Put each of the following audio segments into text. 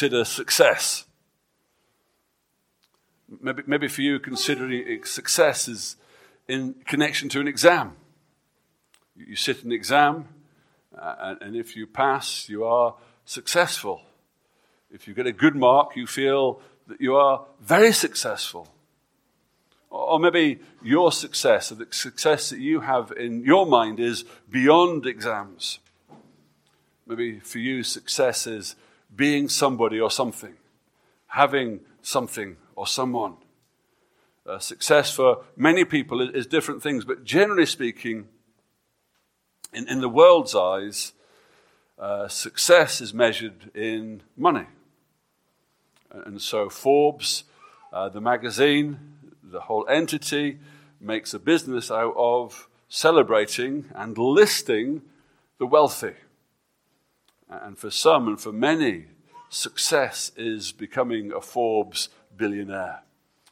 consider success? Maybe, maybe for you, considering success is in connection to an exam. You sit an exam, uh, and if you pass, you are successful. If you get a good mark, you feel that you are very successful. Or maybe your success, or the success that you have in your mind, is beyond exams. Maybe for you, success is being somebody or something, having something or someone. Uh, success for many people is, is, different things, but generally speaking, in, in the world's eyes, uh, success is measured in money. And so Forbes, uh, the magazine, the whole entity, makes a business out of celebrating and listing the wealthy. And for some and for many, success is becoming a Forbes billionaire.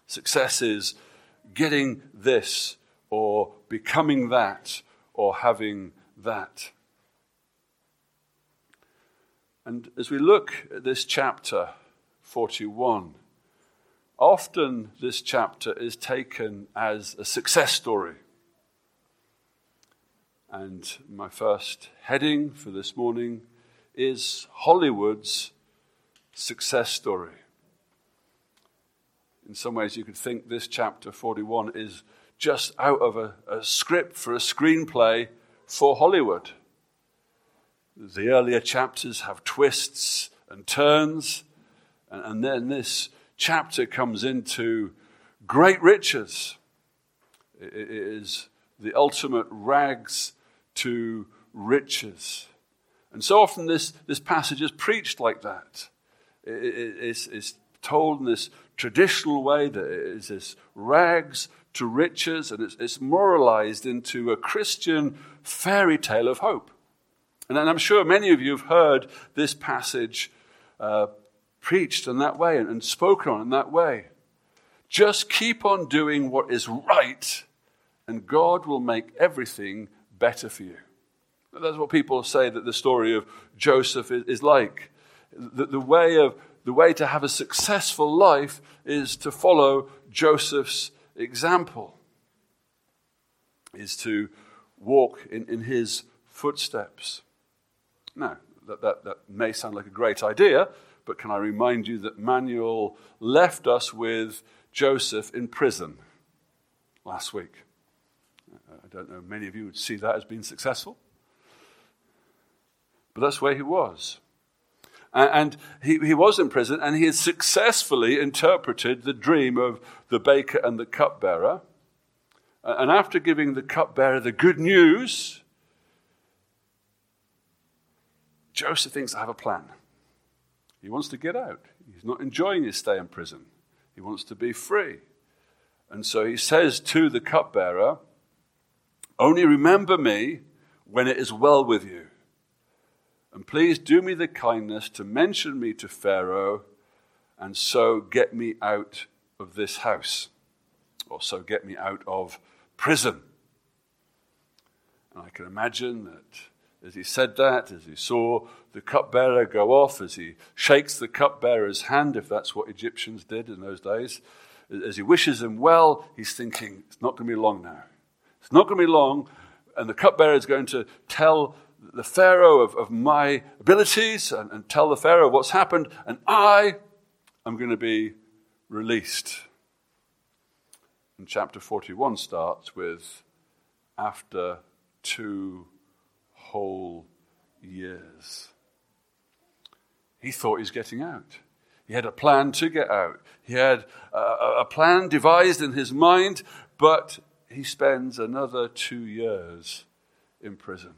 Success is getting this or becoming that or having that. And as we look at this chapter 41, often this chapter is taken as a success story. And my first heading for this morning is Hollywood's success story. In some ways, you could think this chapter 41 is just out of a, a script for a screenplay for Hollywood. The earlier chapters have twists and turns, and, and then this chapter comes into great riches. It is the ultimate rags to riches. And so often this, this passage is preached like that. It, it, it's, it's told in this traditional way that it is this rags to riches, and it's, it's moralized into a Christian fairy tale of hope. And I'm sure many of you have heard this passage uh, preached in that way and, and spoken on in that way. Just keep on doing what is right, and God will make everything better for you. That's what people say that the story of Joseph is, is like. The, the, way of, the way to have a successful life is to follow Joseph's example, is to walk in, in his footsteps. Now, that, that, that may sound like a great idea, but can I remind you that Manuel left us with Joseph in prison last week? I don't know, many of you would see that as being successful. But that's where he was. And he, he was in prison, and he had successfully interpreted the dream of the baker and the cupbearer. And after giving the cupbearer the good news, Joseph thinks, I have a plan. He wants to get out. He's not enjoying his stay in prison. He wants to be free. And so he says to the cupbearer, Only remember me when it is well with you. And please do me the kindness to mention me to Pharaoh, and so get me out of this house, or so get me out of prison. And I can imagine that as he said that, as he saw the cupbearer go off, as he shakes the cupbearer's hand, if that's what Egyptians did in those days, as he wishes him well, he's thinking, it's not going to be long now. It's not going to be long, and the cupbearer is going to tell the Pharaoh of, of my abilities and, and tell the Pharaoh what's happened, and I am going to be released. And chapter 41 starts with after two whole years. He thought he was getting out. He had a plan to get out. He had a, a plan devised in his mind, but he spends another two years in prison.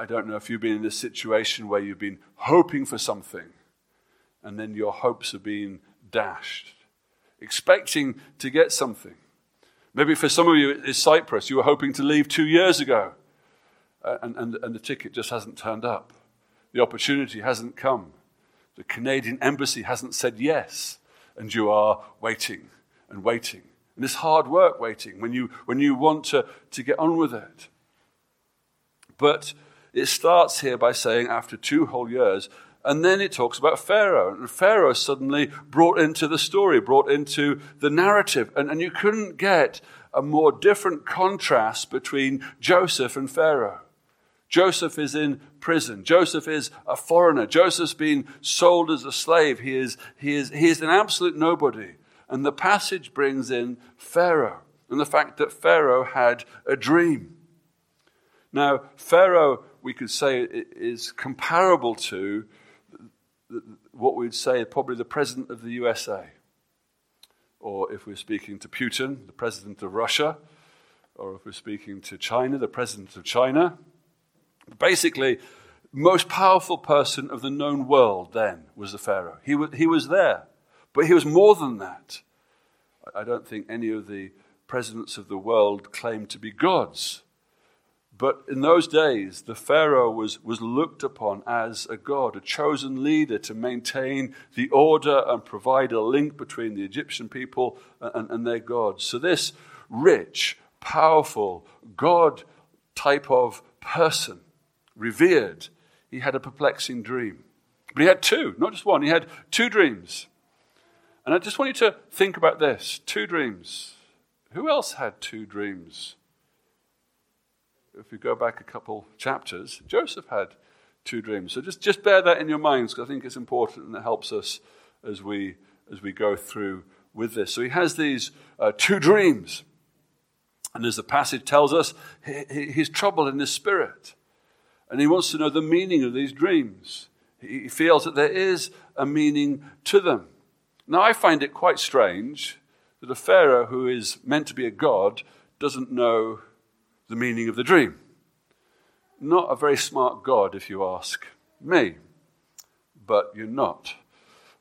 I don't know if you've been in a situation where you've been hoping for something and then your hopes have been dashed, expecting to get something. Maybe for some of you, it's Cyprus. You were hoping to leave two years ago uh, and, and, and the ticket just hasn't turned up. The opportunity hasn't come. The Canadian embassy hasn't said yes, and you are waiting and waiting. And it's hard work waiting when you, when you want to, to get on with it. But it starts here by saying, after two whole years, And then it talks about Pharaoh. And Pharaoh suddenly brought into the story, brought into the narrative. And, and you couldn't get a more different contrast between Joseph and Pharaoh. Joseph is in prison. Joseph is a foreigner. Joseph's been sold as a slave. He is, he is, he is an absolute nobody. And the passage brings in Pharaoh and the fact that Pharaoh had a dream. Now, Pharaoh, we could say, is comparable to what we'd say probably the president of the USA. Or if we're speaking to Putin, the president of Russia. Or if we're speaking to China, the president of China. Basically, most powerful person of the known world then was the Pharaoh. He was, he was there, but he was more than that. I don't think any of the presidents of the world claimed to be gods. But in those days, the Pharaoh was, was looked upon as a god, a chosen leader to maintain the order and provide a link between the Egyptian people and, and their gods. So, this rich, powerful, God type of person revered, he had a perplexing dream. But he had two, not just one, he had two dreams. And I just want you to think about this two dreams. Who else had two dreams? If we go back a couple chapters, Joseph had two dreams. So just, just bear that in your minds because I think it's important and it helps us as we, as we go through with this. So he has these uh, two dreams. And as the passage tells us, he, he's troubled in his spirit. And he wants to know the meaning of these dreams. He feels that there is a meaning to them. Now, I find it quite strange that a Pharaoh who is meant to be a god doesn't know the meaning of the dream. Not a very smart God, if you ask me. But you're not.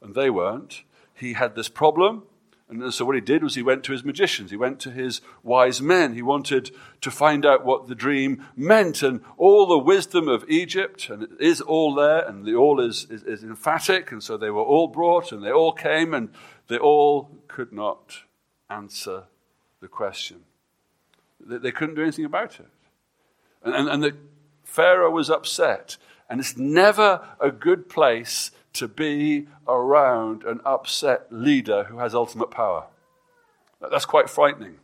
And they weren't. He had this problem. And so what he did was he went to his magicians, he went to his wise men. He wanted to find out what the dream meant. And all the wisdom of Egypt, and it is all there, and the all is, is, is emphatic. And so they were all brought, and they all came, and they all could not answer the question. They, they couldn't do anything about it. And, and, and the Pharaoh was upset. And it's never a good place to be around an upset leader who has ultimate power. That's quite frightening.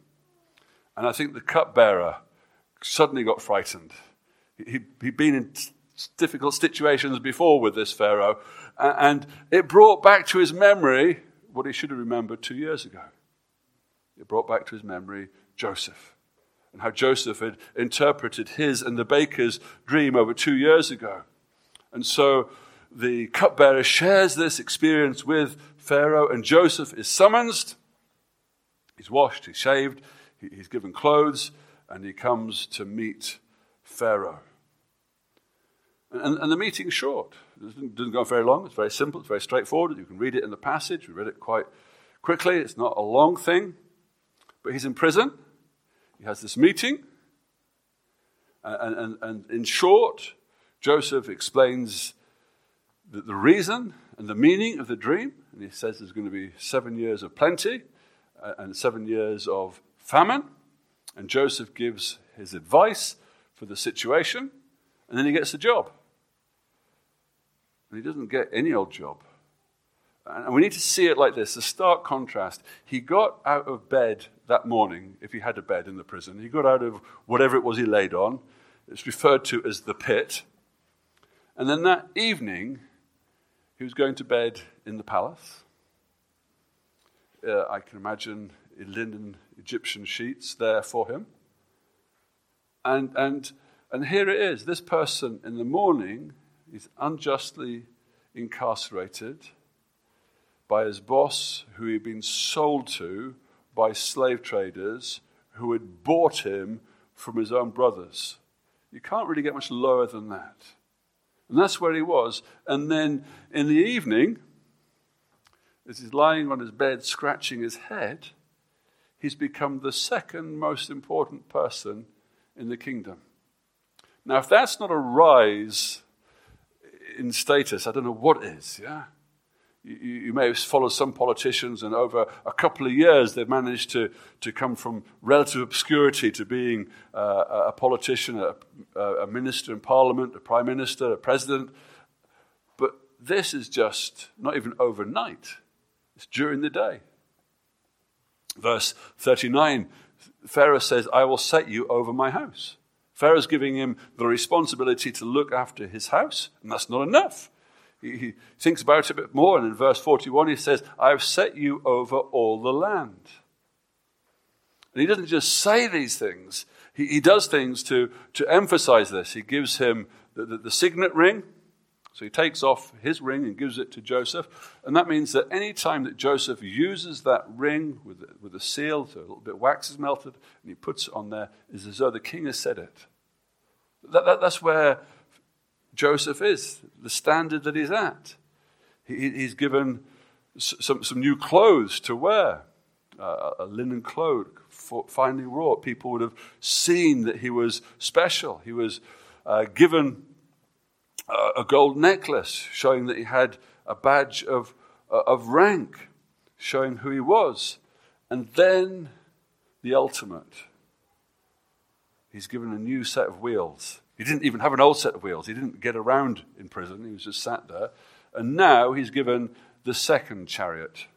And I think the cupbearer suddenly got frightened. He, had been in difficult situations before with this Pharaoh, and it brought back to his memory what he should have remembered two years ago. It brought back to his memory Joseph and how Joseph had interpreted his and the baker's dream over two years ago. And so the cupbearer shares this experience with Pharaoh, and Joseph is summoned. He's washed, he's shaved, he's given clothes, and he comes to meet Pharaoh. And, and the meeting's short. It doesn't go on very long. It's very simple. It's very straightforward. You can read it in the passage. We read it quite quickly. It's not a long thing. But he's in prison. He has this meeting. And, and, and in short, Joseph explains the, the reason and the meaning of the dream. And he says there's going to be seven years of plenty uh, and seven years of famine. And Joseph gives his advice for the situation, and then he gets the job. And he doesn't get any old job. And we need to see it like this a stark contrast. He got out of bed that morning, if he had a bed in the prison. He got out of whatever it was he laid on. It's referred to as the pit. And then that evening, he was going to bed in the palace. Uh, I can imagine linen Egyptian sheets there for him. And, and, and here it is this person in the morning is unjustly incarcerated by his boss, who he'd been sold to by slave traders who had bought him from his own brothers. You can't really get much lower than that. And that's where he was. And then in the evening, as he's lying on his bed scratching his head, he's become the second most important person in the kingdom. Now, if that's not a rise in status, I don't know what is, yeah? You, you, may have followed some politicians, and over a couple of years, they've managed to, to come from relative obscurity to being uh, a politician, a, a, minister in parliament, a prime minister, a president. But this is just not even overnight, it's during the day. Verse 39 Pharaoh says, I will set you over my house. Pharaoh's giving him the responsibility to look after his house, and that's not enough. He, thinks about it a bit more, and in verse 41 he says, I have set you over all the land. And he doesn't just say these things, he, he does things to, to emphasize this. He gives him the, the, the signet ring. So he takes off his ring and gives it to Joseph. And that means that any time that Joseph uses that ring with, with a seal, so a little bit of wax is melted, and he puts it on there, is as though the king has said it. That, that, that's where Joseph is, the standard that he's at. He, he's given some, some new clothes to wear, uh, a linen cloak, finely wrought. People would have seen that he was special. He was uh, given a, a, gold necklace showing that he had a badge of, uh, of rank, showing who he was. And then the ultimate. He's given a new set of wheels. He didn't even have an old set of wheels. He didn't get around in prison. He was just sat there. And now he's given the second chariot.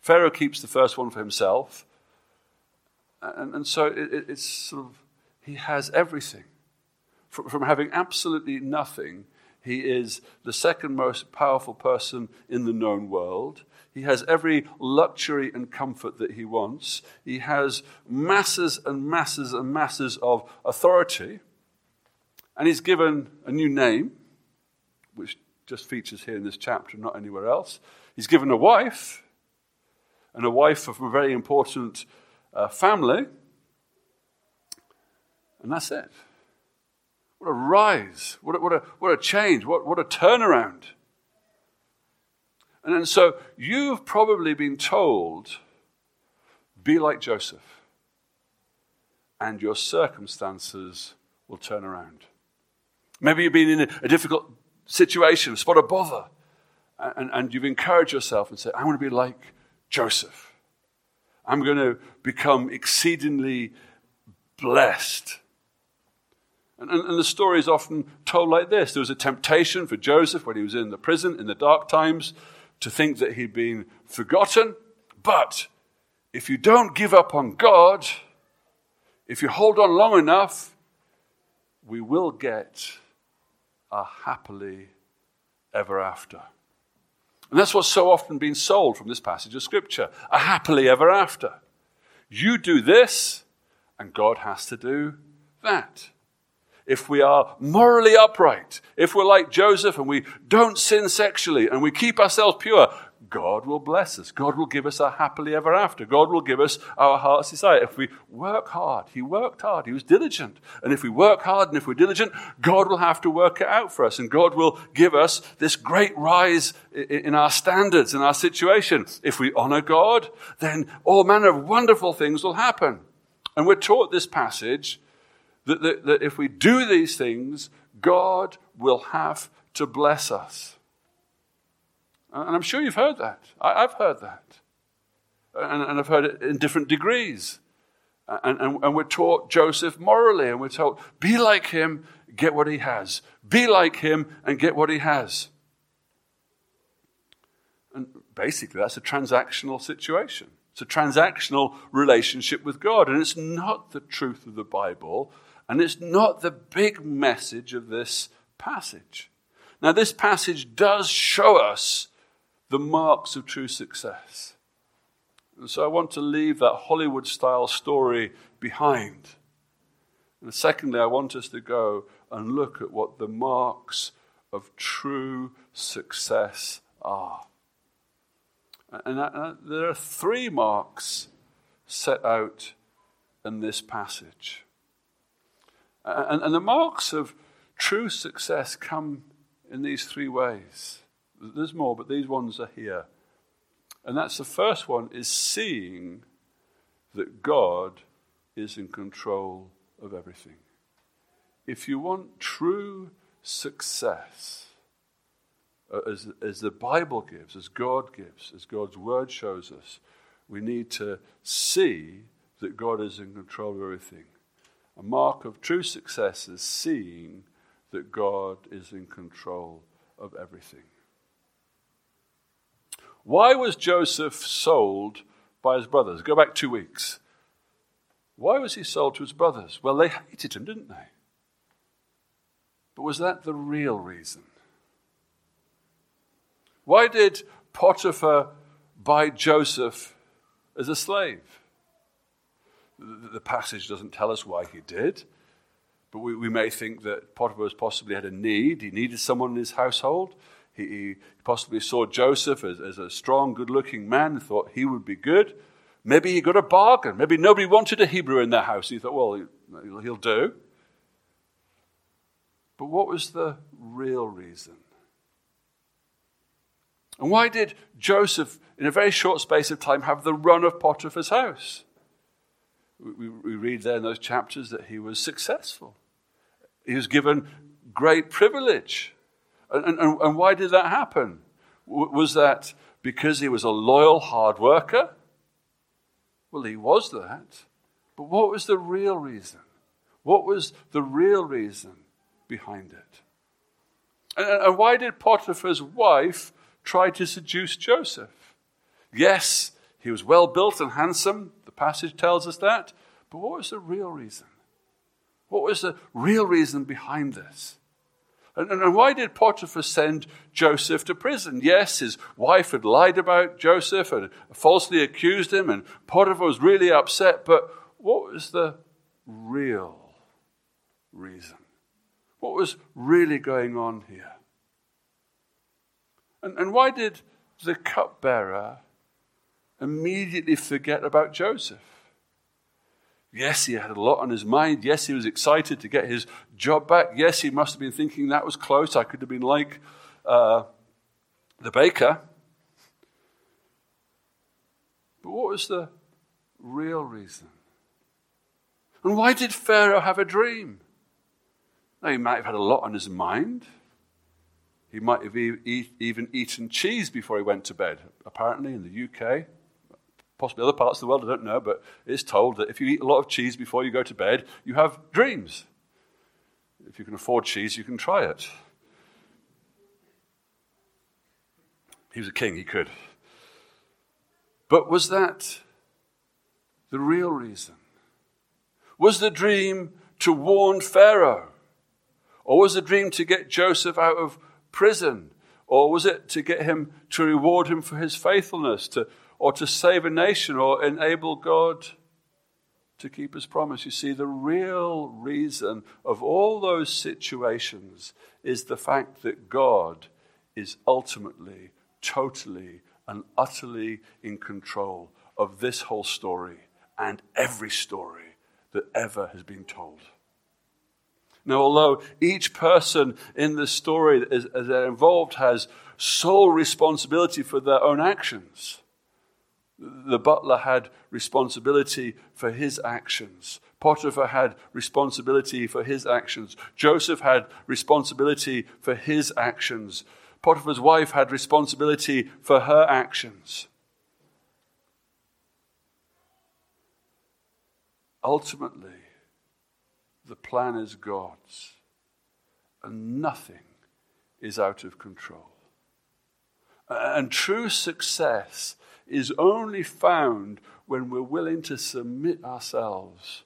Pharaoh keeps the first one for himself. And, and so it, it's sort of, he has everything. From, from having absolutely nothing, he is the second most powerful person in the known world. He has every luxury and comfort that he wants. He has masses and masses and masses of authority. And he's given a new name, which just features here in this chapter, not anywhere else. He's given a wife, and a wife from a very important uh, family. And that's it. What a rise. What a, what a, what a change. What, what a turnaround. And then so you've probably been told, be like Joseph, and your circumstances will turn around. Maybe you've been in a, difficult situation, a spot of bother, and, and you've encouraged yourself and said, I want to be like Joseph. I'm going to become exceedingly blessed. And, and, and, the story is often told like this there was a temptation for Joseph when he was in the prison in the dark times to think that he'd been forgotten. But if you don't give up on God, if you hold on long enough, we will get a happily ever after. And that's what's so often been sold from this passage of Scripture a happily ever after. You do this, and God has to do that. If we are morally upright, if we're like Joseph and we don't sin sexually and we keep ourselves pure, God will bless us. God will give us a happily ever after. God will give us our heart's desire. If we work hard, He worked hard, He was diligent. And if we work hard and if we're diligent, God will have to work it out for us. And God will give us this great rise in our standards, in our situation. If we honor God, then all manner of wonderful things will happen. And we're taught this passage that, that, that if we do these things, God will have to bless us. And I'm sure you've heard that. I, have heard that. And, and, I've heard it in different degrees. And, and, and we're taught Joseph morally, and we're told, be like him, get what he has. Be like him, and get what he has. And basically, that's a transactional situation. It's a transactional relationship with God. And it's not the truth of the Bible, and it's not the big message of this passage. Now, this passage does show us the marks of true success. And so I want to leave that Hollywood style story behind. And secondly, I want us to go and look at what the marks of true success are. And uh, uh, there are three marks set out in this passage. And, and the marks of true success come in these three ways. There's more, but these ones are here. And that's the first one is seeing that God is in control of everything. If you want true success, uh, as, as the Bible gives, as God gives, as God's word shows us, we need to see that God is in control of everything. A mark of true success is seeing that God is in control of everything. Why was Joseph sold by his brothers? Go back two weeks. Why was he sold to his brothers? Well, they hated him, didn't they? But was that the real reason? Why did Potiphar buy Joseph as a slave? The passage doesn't tell us why he did, but we, we may think that Potiphar possibly had a need. He needed someone in his household. He, he possibly saw Joseph as, as a strong, good looking man and thought he would be good. Maybe he got a bargain. Maybe nobody wanted a Hebrew in their house. He thought, well, he'll do. But what was the real reason? And why did Joseph, in a very short space of time, have the run of Potiphar's house? We, we read there in those chapters that he was successful. He was given great privilege. And, and, and why did that happen? Was that because he was a loyal hard worker? Well, he was that. But what was the real reason? What was the real reason behind it? And, and why did Potiphar's wife try to seduce Joseph? Yes, he was well built and handsome. The passage tells us that. But what was the real reason? What was the real reason behind this? And, and, why did Potiphar send Joseph to prison? Yes, his wife had lied about Joseph and falsely accused him, and Potiphar was really upset. But what was the real reason? What was really going on here? And, and why did the cupbearer immediately forget about Joseph? Yes, he had a lot on his mind. Yes, he was excited to get his job back. Yes, he must have been thinking that was close. I could have been like uh, the baker. But what was the real reason? And why did Pharaoh have a dream? Now, he might have had a lot on his mind. He might have even eaten cheese before he went to bed. Apparently, in the UK, possibly other parts of the world, I don't know, but it's told that if you eat a lot of cheese before you go to bed, you have dreams. If you can afford cheese, you can try it. He was a king, he could. But was that the real reason? Was the dream to warn Pharaoh? Or was the dream to get Joseph out of prison? Or was it to get him to reward him for his faithfulness, to or to save a nation or enable God to keep his promise. You see, the real reason of all those situations is the fact that God is ultimately, totally, and utterly in control of this whole story and every story that ever has been told. Now, although each person in the story as, they're involved has sole responsibility for their own actions, the butler had responsibility for his actions. Potiphar had responsibility for his actions. Joseph had responsibility for his actions. Potiphar's wife had responsibility for her actions. Ultimately, the plan is God's, and nothing is out of control. And true success is only found when we're willing to submit ourselves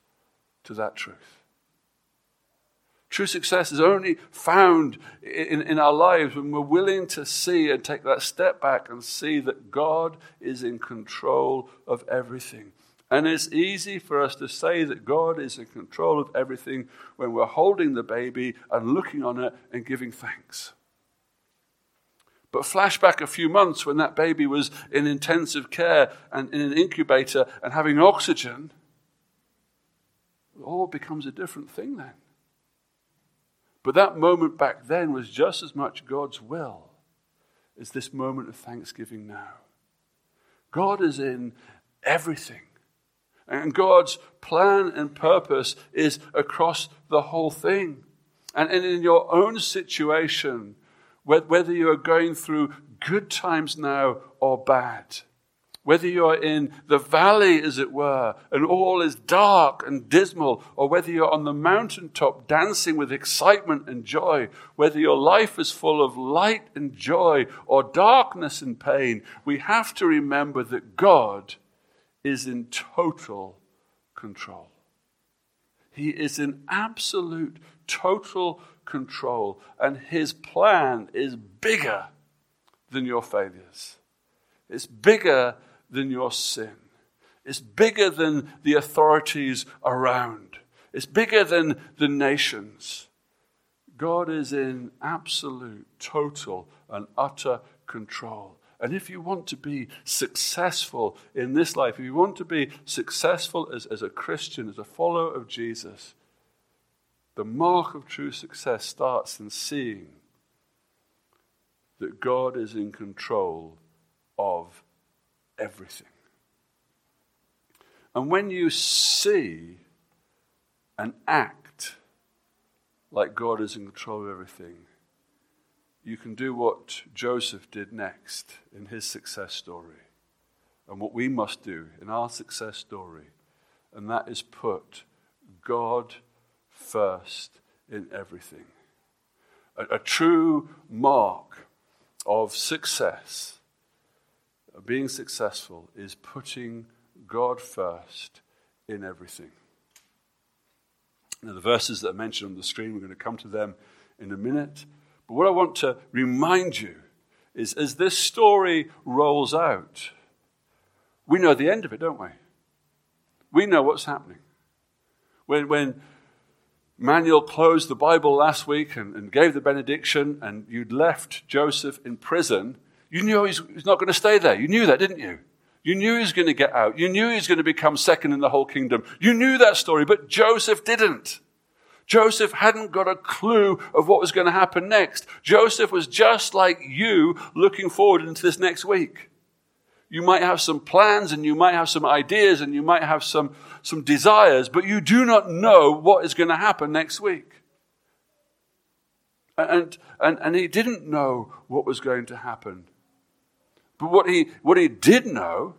to that truth. True success is only found in, in our lives when we're willing to see and take that step back and see that God is in control of everything. And it's easy for us to say that God is in control of everything when we're holding the baby and looking on it and giving thanks. But flashback a few months when that baby was in intensive care and in an incubator and having oxygen, it all becomes a different thing then. But that moment back then was just as much God's will as this moment of thanksgiving now. God is in everything. And God's plan and purpose is across the whole thing. And in your own situation, whether you are going through good times now or bad, whether you're in the valley, as it were, and all is dark and dismal, or whether you're on the mountaintop dancing with excitement and joy, whether your life is full of light and joy or darkness and pain, we have to remember that God is in total control. He is in absolute, total control, and His plan is bigger than your failures. It's bigger than your sin. It's bigger than the authorities around. It's bigger than the nations. God is in absolute, total, and utter control. And if you want to be successful in this life, if you want to be successful as, as a Christian, as a follower of Jesus, the mark of true success starts in seeing that God is in control of everything. And when you see and act like God is in control of everything, you can do what Joseph did next in his success story, and what we must do in our success story, and that is put God first in everything. A, a true mark of success of being successful is putting God first in everything. Now, the verses that are mentioned on the screen, we're going to come to them in a minute. But what I want to remind you is as this story rolls out, we know the end of it, don't we? We know what's happening. When, when Manuel closed the Bible last week and, and gave the benediction, and you'd left Joseph in prison, you knew he's, he's not going to stay there. You knew that, didn't you? You knew he was going to get out. You knew he was going to become second in the whole kingdom. You knew that story, but Joseph didn't. Joseph hadn't got a clue of what was going to happen next. Joseph was just like you looking forward into this next week. You might have some plans and you might have some ideas and you might have some, some desires, but you do not know what is going to happen next week. And, and, and he didn't know what was going to happen. But what he, what he did know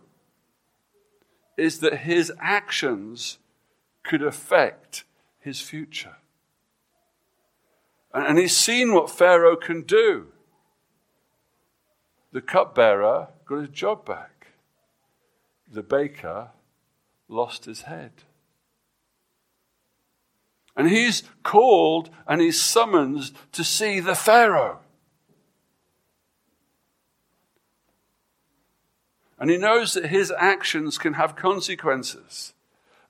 is that his actions could affect his future. And, and he's seen what Pharaoh can do. The cupbearer got his job back, the baker lost his head. And he's called and he's summoned to see the Pharaoh. And he knows that his actions can have consequences.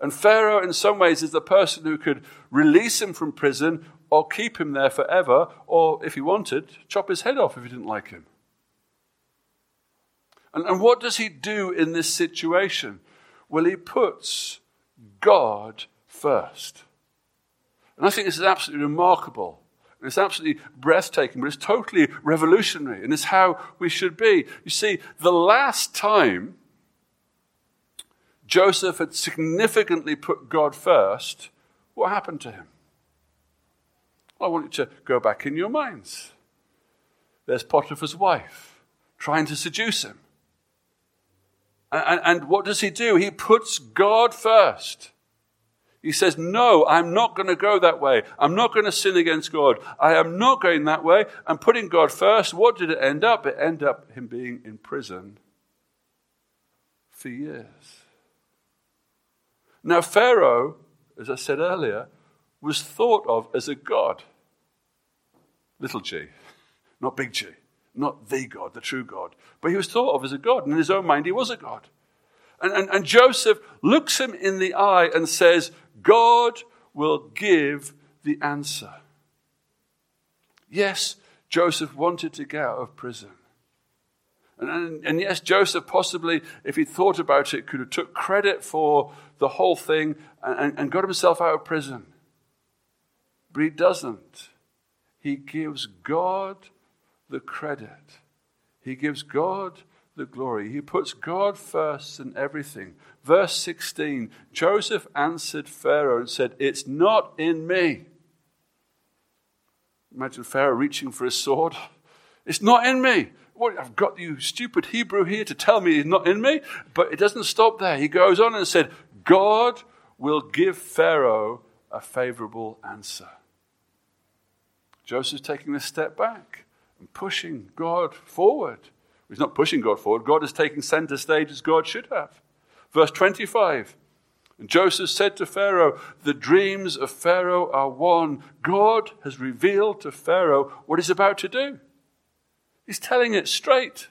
And Pharaoh, in some ways, is the person who could release him from prison or keep him there forever, or if he wanted, chop his head off if he didn't like him. And, and what does he do in this situation? Well, he puts God first. And I think this is absolutely remarkable. It's absolutely breathtaking, but it's totally revolutionary, and it's how we should be. You see, the last time Joseph had significantly put God first, what happened to him? Well, I want you to go back in your minds. There's Potiphar's wife trying to seduce him. And, and, what does he do? He puts God first. He says, No, I'm not going to go that way. I'm not going to sin against God. I am not going that way. I'm putting God first. What did it end up? It ended up him being in prison for years. Now, Pharaoh, as I said earlier, was thought of as a god. Little g, not big G, not the God, the true God. But he was thought of as a god, and in his own mind, he was a god. And, and, and Joseph looks him in the eye and says, God will give the answer. Yes, Joseph wanted to get out of prison. And, and, and, yes, Joseph possibly, if he thought about it, could have took credit for the whole thing and, and got himself out of prison. But he doesn't. He gives God the credit. He gives God the glory. He puts God first in everything. Verse 16 Joseph answered Pharaoh and said, It's not in me. Imagine Pharaoh reaching for his sword. It's not in me. what, I've got you stupid Hebrew here to tell me he's not in me. But it doesn't stop there. He goes on and said, God will give Pharaoh a favorable answer. Joseph's taking a step back and pushing God forward. He's not pushing God forward. God is taking center stage as God should have. Verse 25. And Joseph said to Pharaoh, The dreams of Pharaoh are one. God has revealed to Pharaoh what he's about to do. He's telling it straight.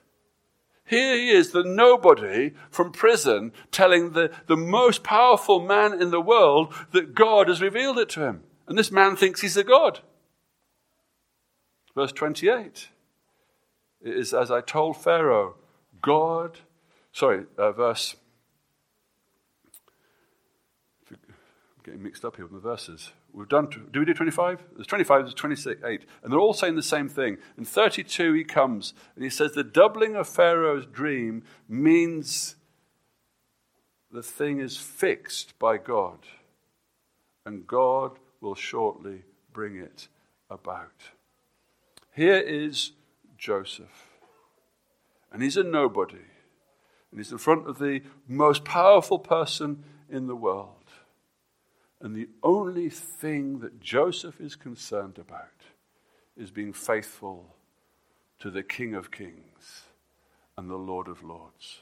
Here he is, the nobody from prison, telling the, the most powerful man in the world that God has revealed it to him. And this man thinks he's a God. Verse 28 it is as I told Pharaoh, God, sorry, uh, verse getting mixed up here with the verses. We've done, do we do 25? There's 25, there's 26, 8. And they're all saying the same thing. In 32, he comes and he says, The doubling of Pharaoh's dream means the thing is fixed by God, and God will shortly bring it about. Here is Joseph, and he's a nobody, and he's in front of the most powerful person in the world. And the only thing that Joseph is concerned about is being faithful to the King of Kings and the Lord of Lords.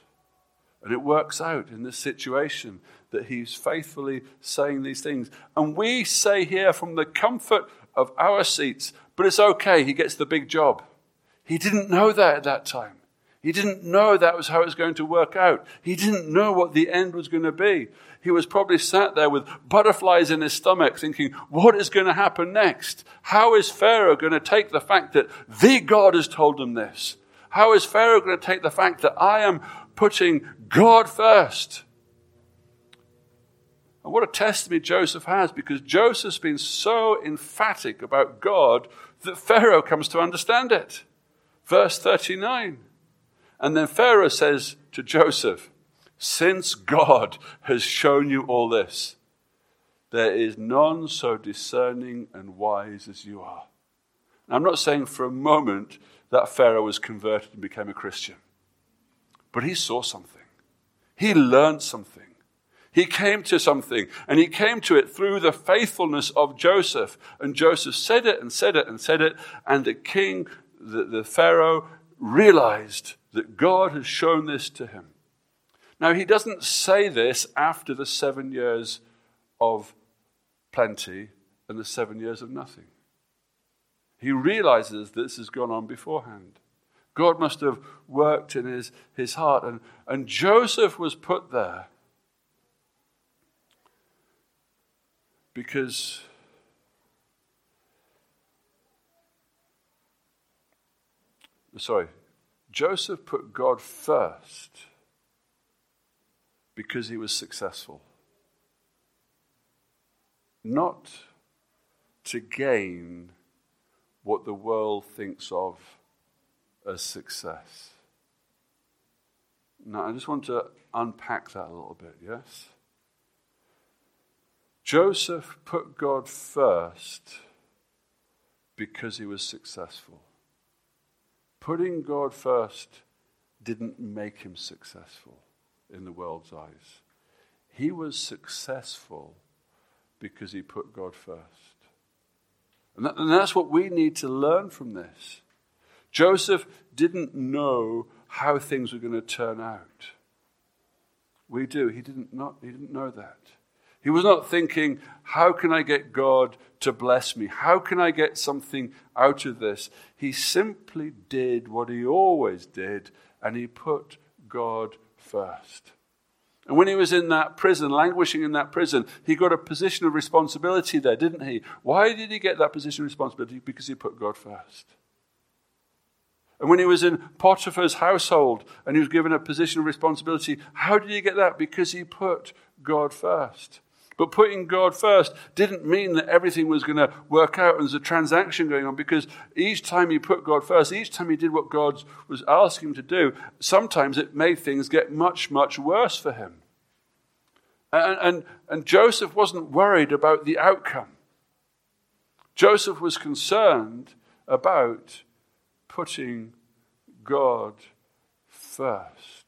And it works out in this situation that he's faithfully saying these things. And we say here from the comfort of our seats, but it's okay, he gets the big job. He didn't know that at that time. He didn't know that was how it was going to work out. He didn't know what the end was going to be. He was probably sat there with butterflies in his stomach thinking, what is going to happen next? How is Pharaoh going to take the fact that the God has told him this? How is Pharaoh going to take the fact that I am putting God first? And what a testimony Joseph has because Joseph's been so emphatic about God that Pharaoh comes to understand it. Verse 39. And then Pharaoh says to Joseph, Since God has shown you all this, there is none so discerning and wise as you are. I'm not saying for a moment that Pharaoh was converted and became a Christian, but he saw something. He learned something. He came to something, and he came to it through the faithfulness of Joseph. And Joseph said it and said it and said it, and the king, the, the Pharaoh, realized that God has shown this to him. Now, he doesn't say this after the seven years of plenty and the seven years of nothing. He realizes this has gone on beforehand. God must have worked in his, his heart. And, and Joseph was put there because sorry, Joseph put God first because he was successful, not to gain what the world thinks of as success. Now, I just want to unpack that a little bit, yes? Joseph put God first because he was successful. Putting God first didn't make him successful in the world's eyes. He was successful because he put God first. And, that, and, that's what we need to learn from this. Joseph didn't know how things were going to turn out. We do. He didn't, not, he didn't know that. He was not thinking, how can I get God to bless me? How can I get something out of this? He simply did what he always did, and he put God first. And when he was in that prison, languishing in that prison, he got a position of responsibility there, didn't he? Why did he get that position of responsibility? Because he put God first. And when he was in Potiphar's household and he was given a position of responsibility, how did he get that? Because he put God first. But putting God first didn't mean that everything was going to work out and there's a transaction going on because each time he put God first, each time he did what God was asking him to do, sometimes it made things get much, much worse for him. And, and, and Joseph wasn't worried about the outcome. Joseph was concerned about putting God first.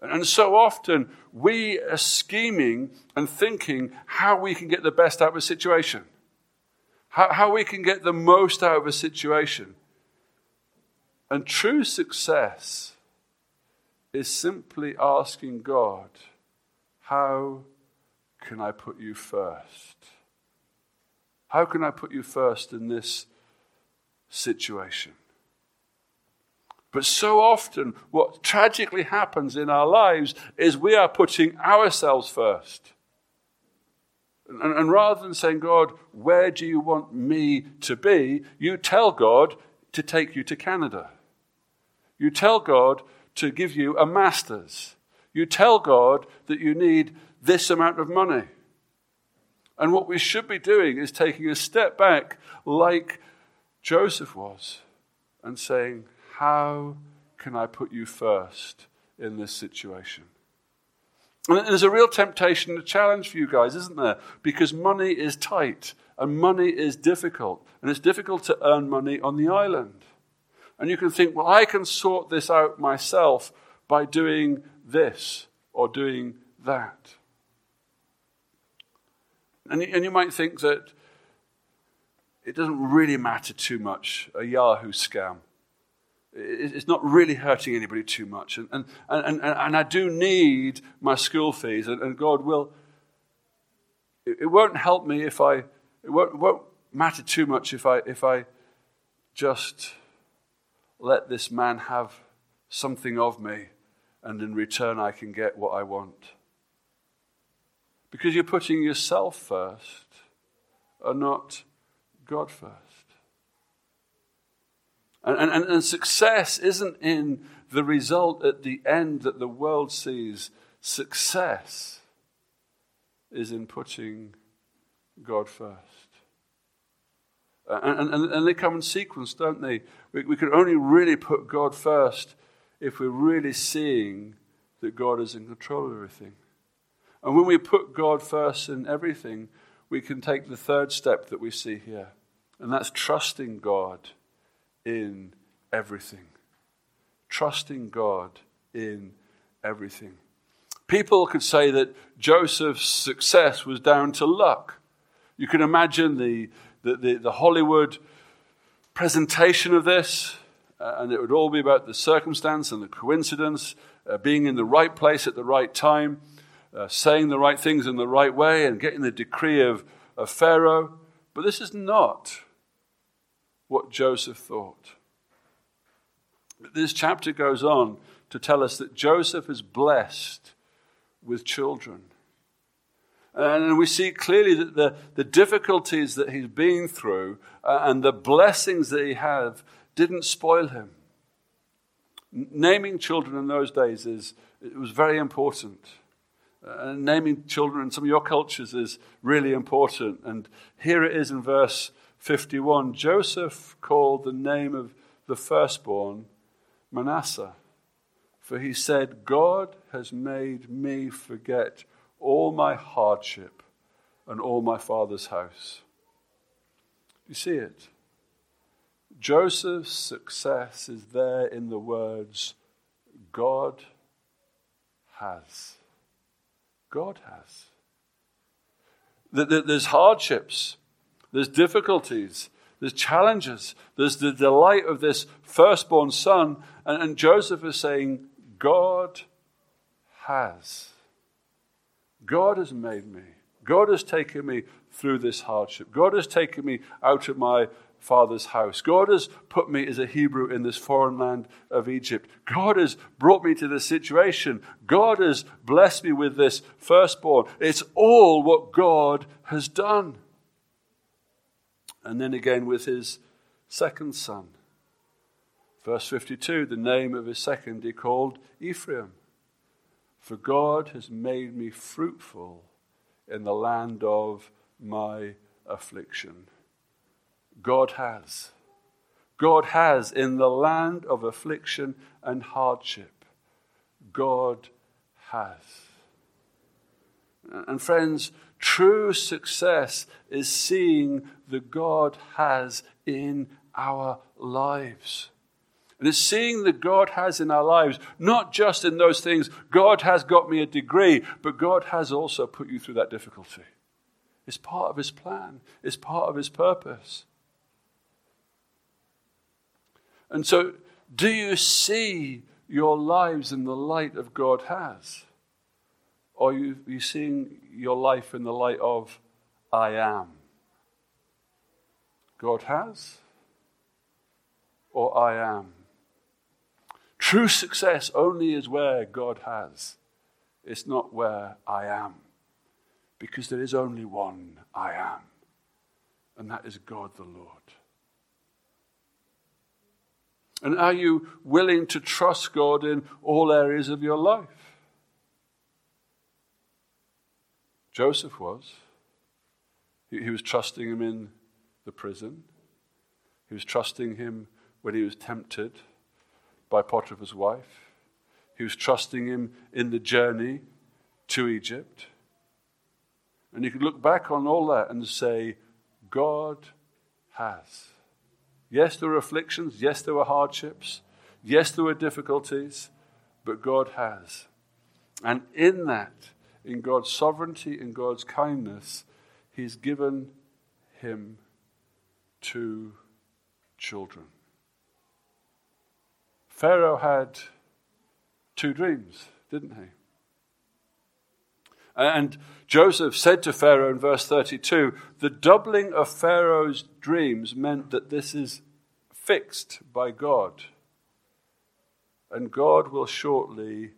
And so often we are scheming and thinking how we can get the best out of a situation, how, how we can get the most out of a situation. And true success is simply asking God, How can I put you first? How can I put you first in this situation? But so often, what tragically happens in our lives is we are putting ourselves first. And, and, rather than saying, God, where do you want me to be? You tell God to take you to Canada. You tell God to give you a master's. You tell God that you need this amount of money. And what we should be doing is taking a step back, like Joseph was, and saying, How can I put you first in this situation? And there's a real temptation, a challenge for you guys, isn't there? Because money is tight and money is difficult. And it's difficult to earn money on the island. And you can think, well, I can sort this out myself by doing this or doing that. And, and you might think that it doesn't really matter too much, a Yahoo scam. It's not really hurting anybody too much. And, and, and, and, I do need my school fees, and, and God will. It, won't help me if I. It won't, won't matter too much if I, if I just let this man have something of me, and in return I can get what I want. Because you're putting yourself first and not God first. And, and, and success isn't in the result at the end that the world sees. Success is in putting God first. And, and, and they come in sequence, don't they? We, we can only really put God first if we're really seeing that God is in control of everything. And when we put God first in everything, we can take the third step that we see here, and that's trusting God in everything. Trusting God in everything. People could say that Joseph's success was down to luck. You can imagine the, the, the, the Hollywood presentation of this, uh, and it would all be about the circumstance and the coincidence, uh, being in the right place at the right time uh, saying the right things in the right way and getting the decree of, of Pharaoh. But this is not what Joseph thought. This chapter goes on to tell us that Joseph is blessed with children. And we see clearly that the, the difficulties that he's been through uh, and the blessings that he had didn't spoil him. Naming children in those days is, it was very important. Uh, naming children in some of your cultures is really important. And here it is in verse 51 Joseph called the name of the firstborn Manasseh, for he said, God has made me forget all my hardship and all my father's house. You see it? Joseph's success is there in the words, God has. God has. There's hardships, there's difficulties, there's challenges, there's the delight of this firstborn son. And, and Joseph is saying, God has. God has made me. God has taken me through this hardship. God has taken me out of my father's house. God has put me as a Hebrew in this foreign land of Egypt. God has brought me to this situation. God has blessed me with this firstborn. It's all what God has done. And then again with his second son. Verse 52 the name of his second he called Ephraim. For God has made me fruitful in the land of my affliction. God has. God has in the land of affliction and hardship. God has. And friends, true success is seeing the God has in our lives. And it's seeing that God has in our lives, not just in those things, God has got me a degree, but God has also put you through that difficulty. It's part of His plan, it's part of His purpose. And so, do you see your lives in the light of God has? Or you, are you seeing your life in the light of I am? God has? Or I am? True success only is where God has. It's not where I am. Because there is only one I am, and that is God the Lord. And are you willing to trust God in all areas of your life? Joseph was. He, he was trusting him in the prison, he was trusting him when he was tempted by Potiphar's wife, he was trusting him in the journey to Egypt. And you could look back on all that and say, God has. Yes, there were afflictions. Yes, there were hardships. Yes, there were difficulties. But God has. And in that, in God's sovereignty, in God's kindness, He's given him two children. Pharaoh had two dreams, didn't he? And Joseph said to Pharaoh in verse 32 the doubling of Pharaoh's dreams meant that this is fixed by God. And God will shortly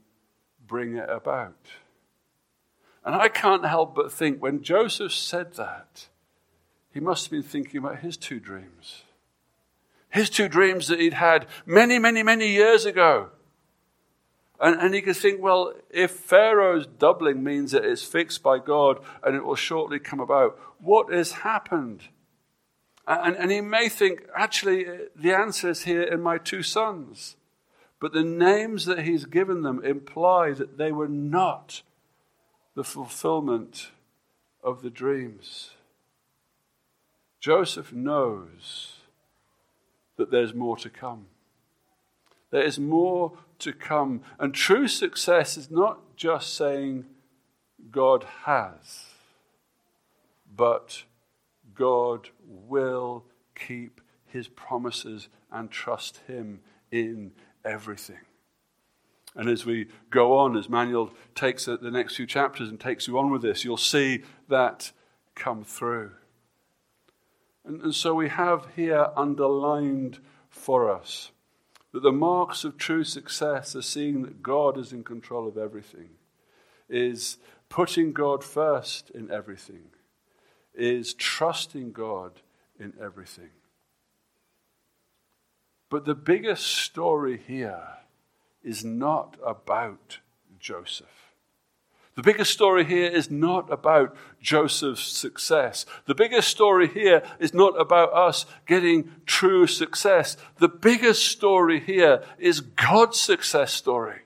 bring it about. And I can't help but think when Joseph said that, he must have been thinking about his two dreams. His two dreams that he'd had many, many, many years ago. And, and he could think, well, if Pharaoh's doubling means that it's fixed by God and it will shortly come about, what has happened? And, and he may think, actually, the answer is here in my two sons. But the names that he's given them imply that they were not the fulfillment of the dreams. Joseph knows that there's more to come. There is more to come. And true success is not just saying God has, but God will keep his promises and trust him in everything. And as we go on, as Manuel takes the next few chapters and takes you on with this, you'll see that come through. And, and so we have here underlined for us that the marks of true success are seeing that God is in control of everything, is putting God first in everything, is trusting God in everything. But the biggest story here is not about Joseph. The biggest story here is not about Joseph's success. The biggest story here is not about us getting true success. The biggest story here is God's success story.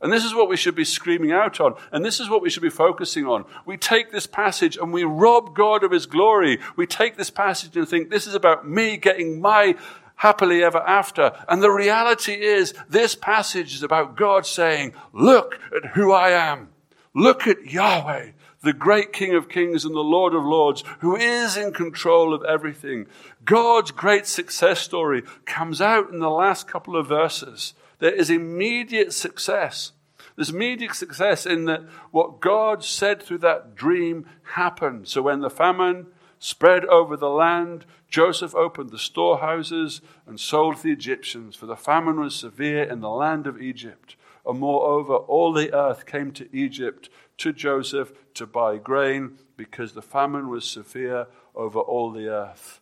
And this is what we should be screaming out on. And this is what we should be focusing on. We take this passage and we rob God of his glory. We take this passage and think, this is about me getting my happily ever after. And the reality is, this passage is about God saying, Look at who I am. Look at Yahweh, the great King of kings and the Lord of lords, who is in control of everything. God's great success story comes out in the last couple of verses. There is immediate success. There's immediate success in that what God said through that dream happened. So when the famine spread over the land, Joseph opened the storehouses and sold to the Egyptians, for the famine was severe in the land of Egypt. And moreover, all the earth came to Egypt to Joseph to buy grain, because the famine was severe over all the earth.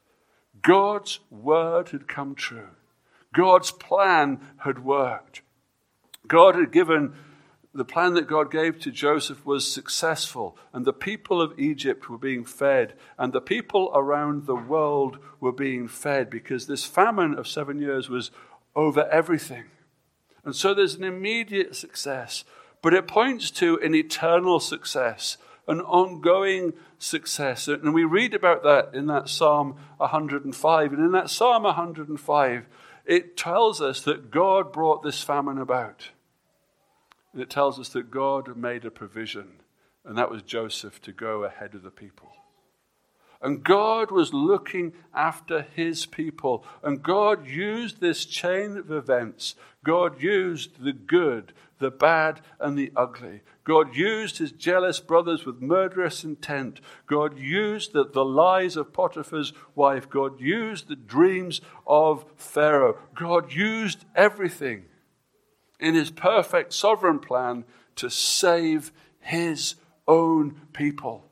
God's word had come true. God's plan had worked. God had given the plan that God gave to Joseph was successful, and the people of Egypt were being fed, and the people around the world were being fed because this famine of seven years was over everything. And so there's an immediate success, but it points to an eternal success, an ongoing success. And we read about that in that Psalm 105. And in that Psalm 105, it tells us that God brought this famine about. And it tells us that God made a provision, and that was Joseph to go ahead of the people. And God was looking after his people. And God used this chain of events. God used the good, the bad, and the ugly. God used his jealous brothers with murderous intent. God used the, the lies of Potiphar's wife. God used the dreams of Pharaoh. God used everything in his perfect sovereign plan to save his own people.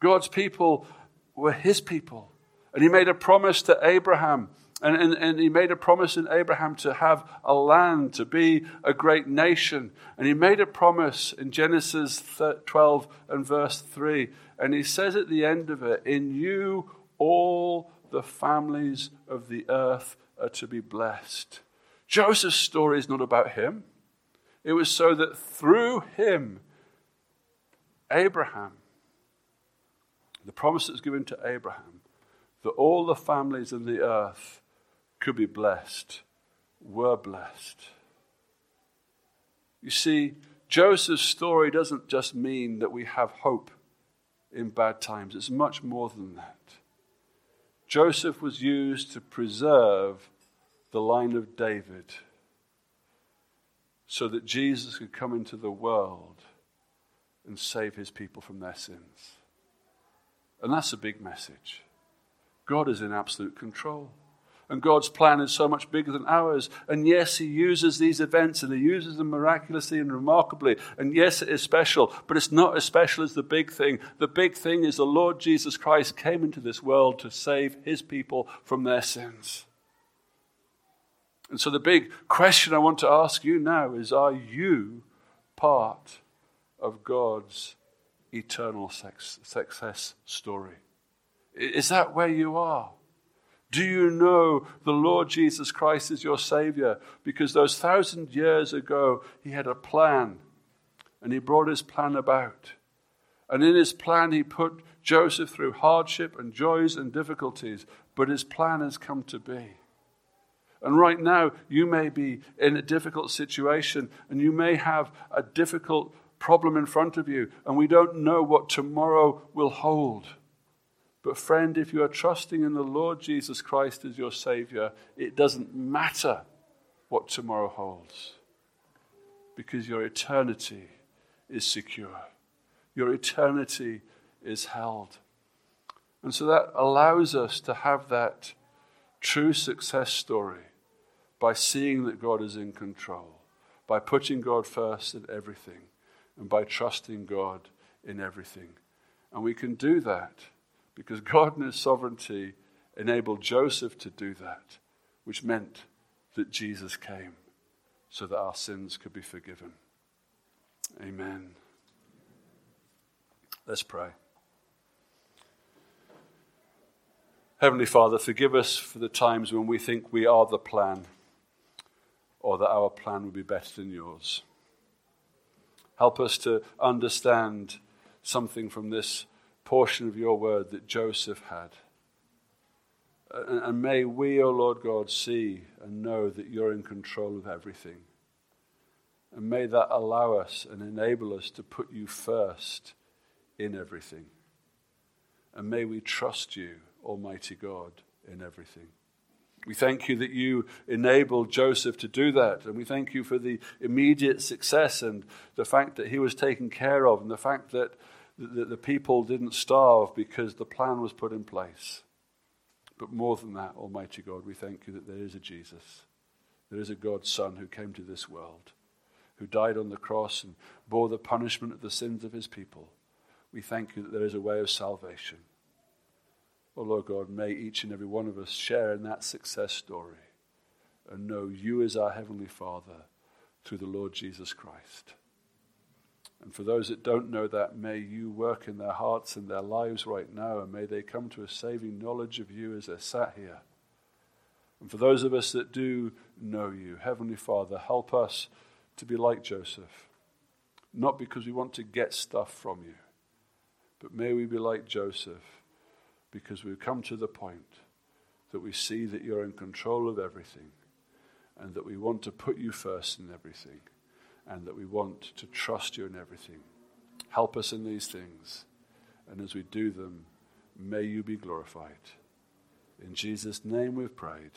God's people were his people. And he made a promise to Abraham. And, and, and, he made a promise in Abraham to have a land, to be a great nation. And he made a promise in Genesis 12 and verse 3. And he says at the end of it, In you all the families of the earth are to be blessed. Joseph's story is not about him. It was so that through him, Abraham the promise that's given to Abraham that all the families in the earth could be blessed, were blessed. You see, Joseph's story doesn't just mean that we have hope in bad times, it's much more than that. Joseph was used to preserve the line of David so that Jesus could come into the world and save his people from their sins. And that's a big message. God is in absolute control. And God's plan is so much bigger than ours. And yes, He uses these events and He uses them miraculously and remarkably. And yes, it is special, but it's not as special as the big thing. The big thing is the Lord Jesus Christ came into this world to save His people from their sins. And so the big question I want to ask you now is Are you part of God's eternal success story. Is that where you are? Do you know the Lord Jesus Christ is your Savior? Because those thousand years ago, He had a plan and He brought His plan about. And in His plan, He put Joseph through hardship and joys and difficulties, but His plan has come to be. And right now, you may be in a difficult situation and you may have a difficult problem in front of you, and we don't know what tomorrow will hold. But, friend, if you are trusting in the Lord Jesus Christ as your Savior, it doesn't matter what tomorrow holds because your eternity is secure. Your eternity is held. And so that allows us to have that true success story by seeing that God is in control, by putting God first in everything and by trusting God in everything. And we can do that because God in His sovereignty enabled Joseph to do that, which meant that Jesus came so that our sins could be forgiven. Amen. Let's pray. Heavenly Father, forgive us for the times when we think we are the plan or that our plan would be better than yours. Help us to understand something from this portion of your word that Joseph had. And may we, O oh Lord God, see and know that you're in control of everything. And may that allow us and enable us to put you first in everything. And may we trust you, Almighty God, in everything. We thank you that you enabled Joseph to do that. And we thank you for the immediate success and the fact that he was taken care of and the fact that the people didn't starve because the plan was put in place. But more than that, Almighty God, we thank you that there is a Jesus. There is a God's Son who came to this world, who died on the cross and bore the punishment of the sins of his people. We thank you that there is a way of salvation. Oh Lord God, may each and every one of us share in that success story and know you as our Heavenly Father through the Lord Jesus Christ. And for those that don't know that, may you work in their hearts and their lives right now, and may they come to a saving knowledge of you as they're sat here. And for those of us that do know you, Heavenly Father, help us to be like Joseph. Not because we want to get stuff from you, but may we be like Joseph because we've come to the point that we see that you're in control of everything and that we want to put you first in everything and that we want to trust you in everything. Help us in these things. And as we do them, may you be glorified. In Jesus' name we've prayed.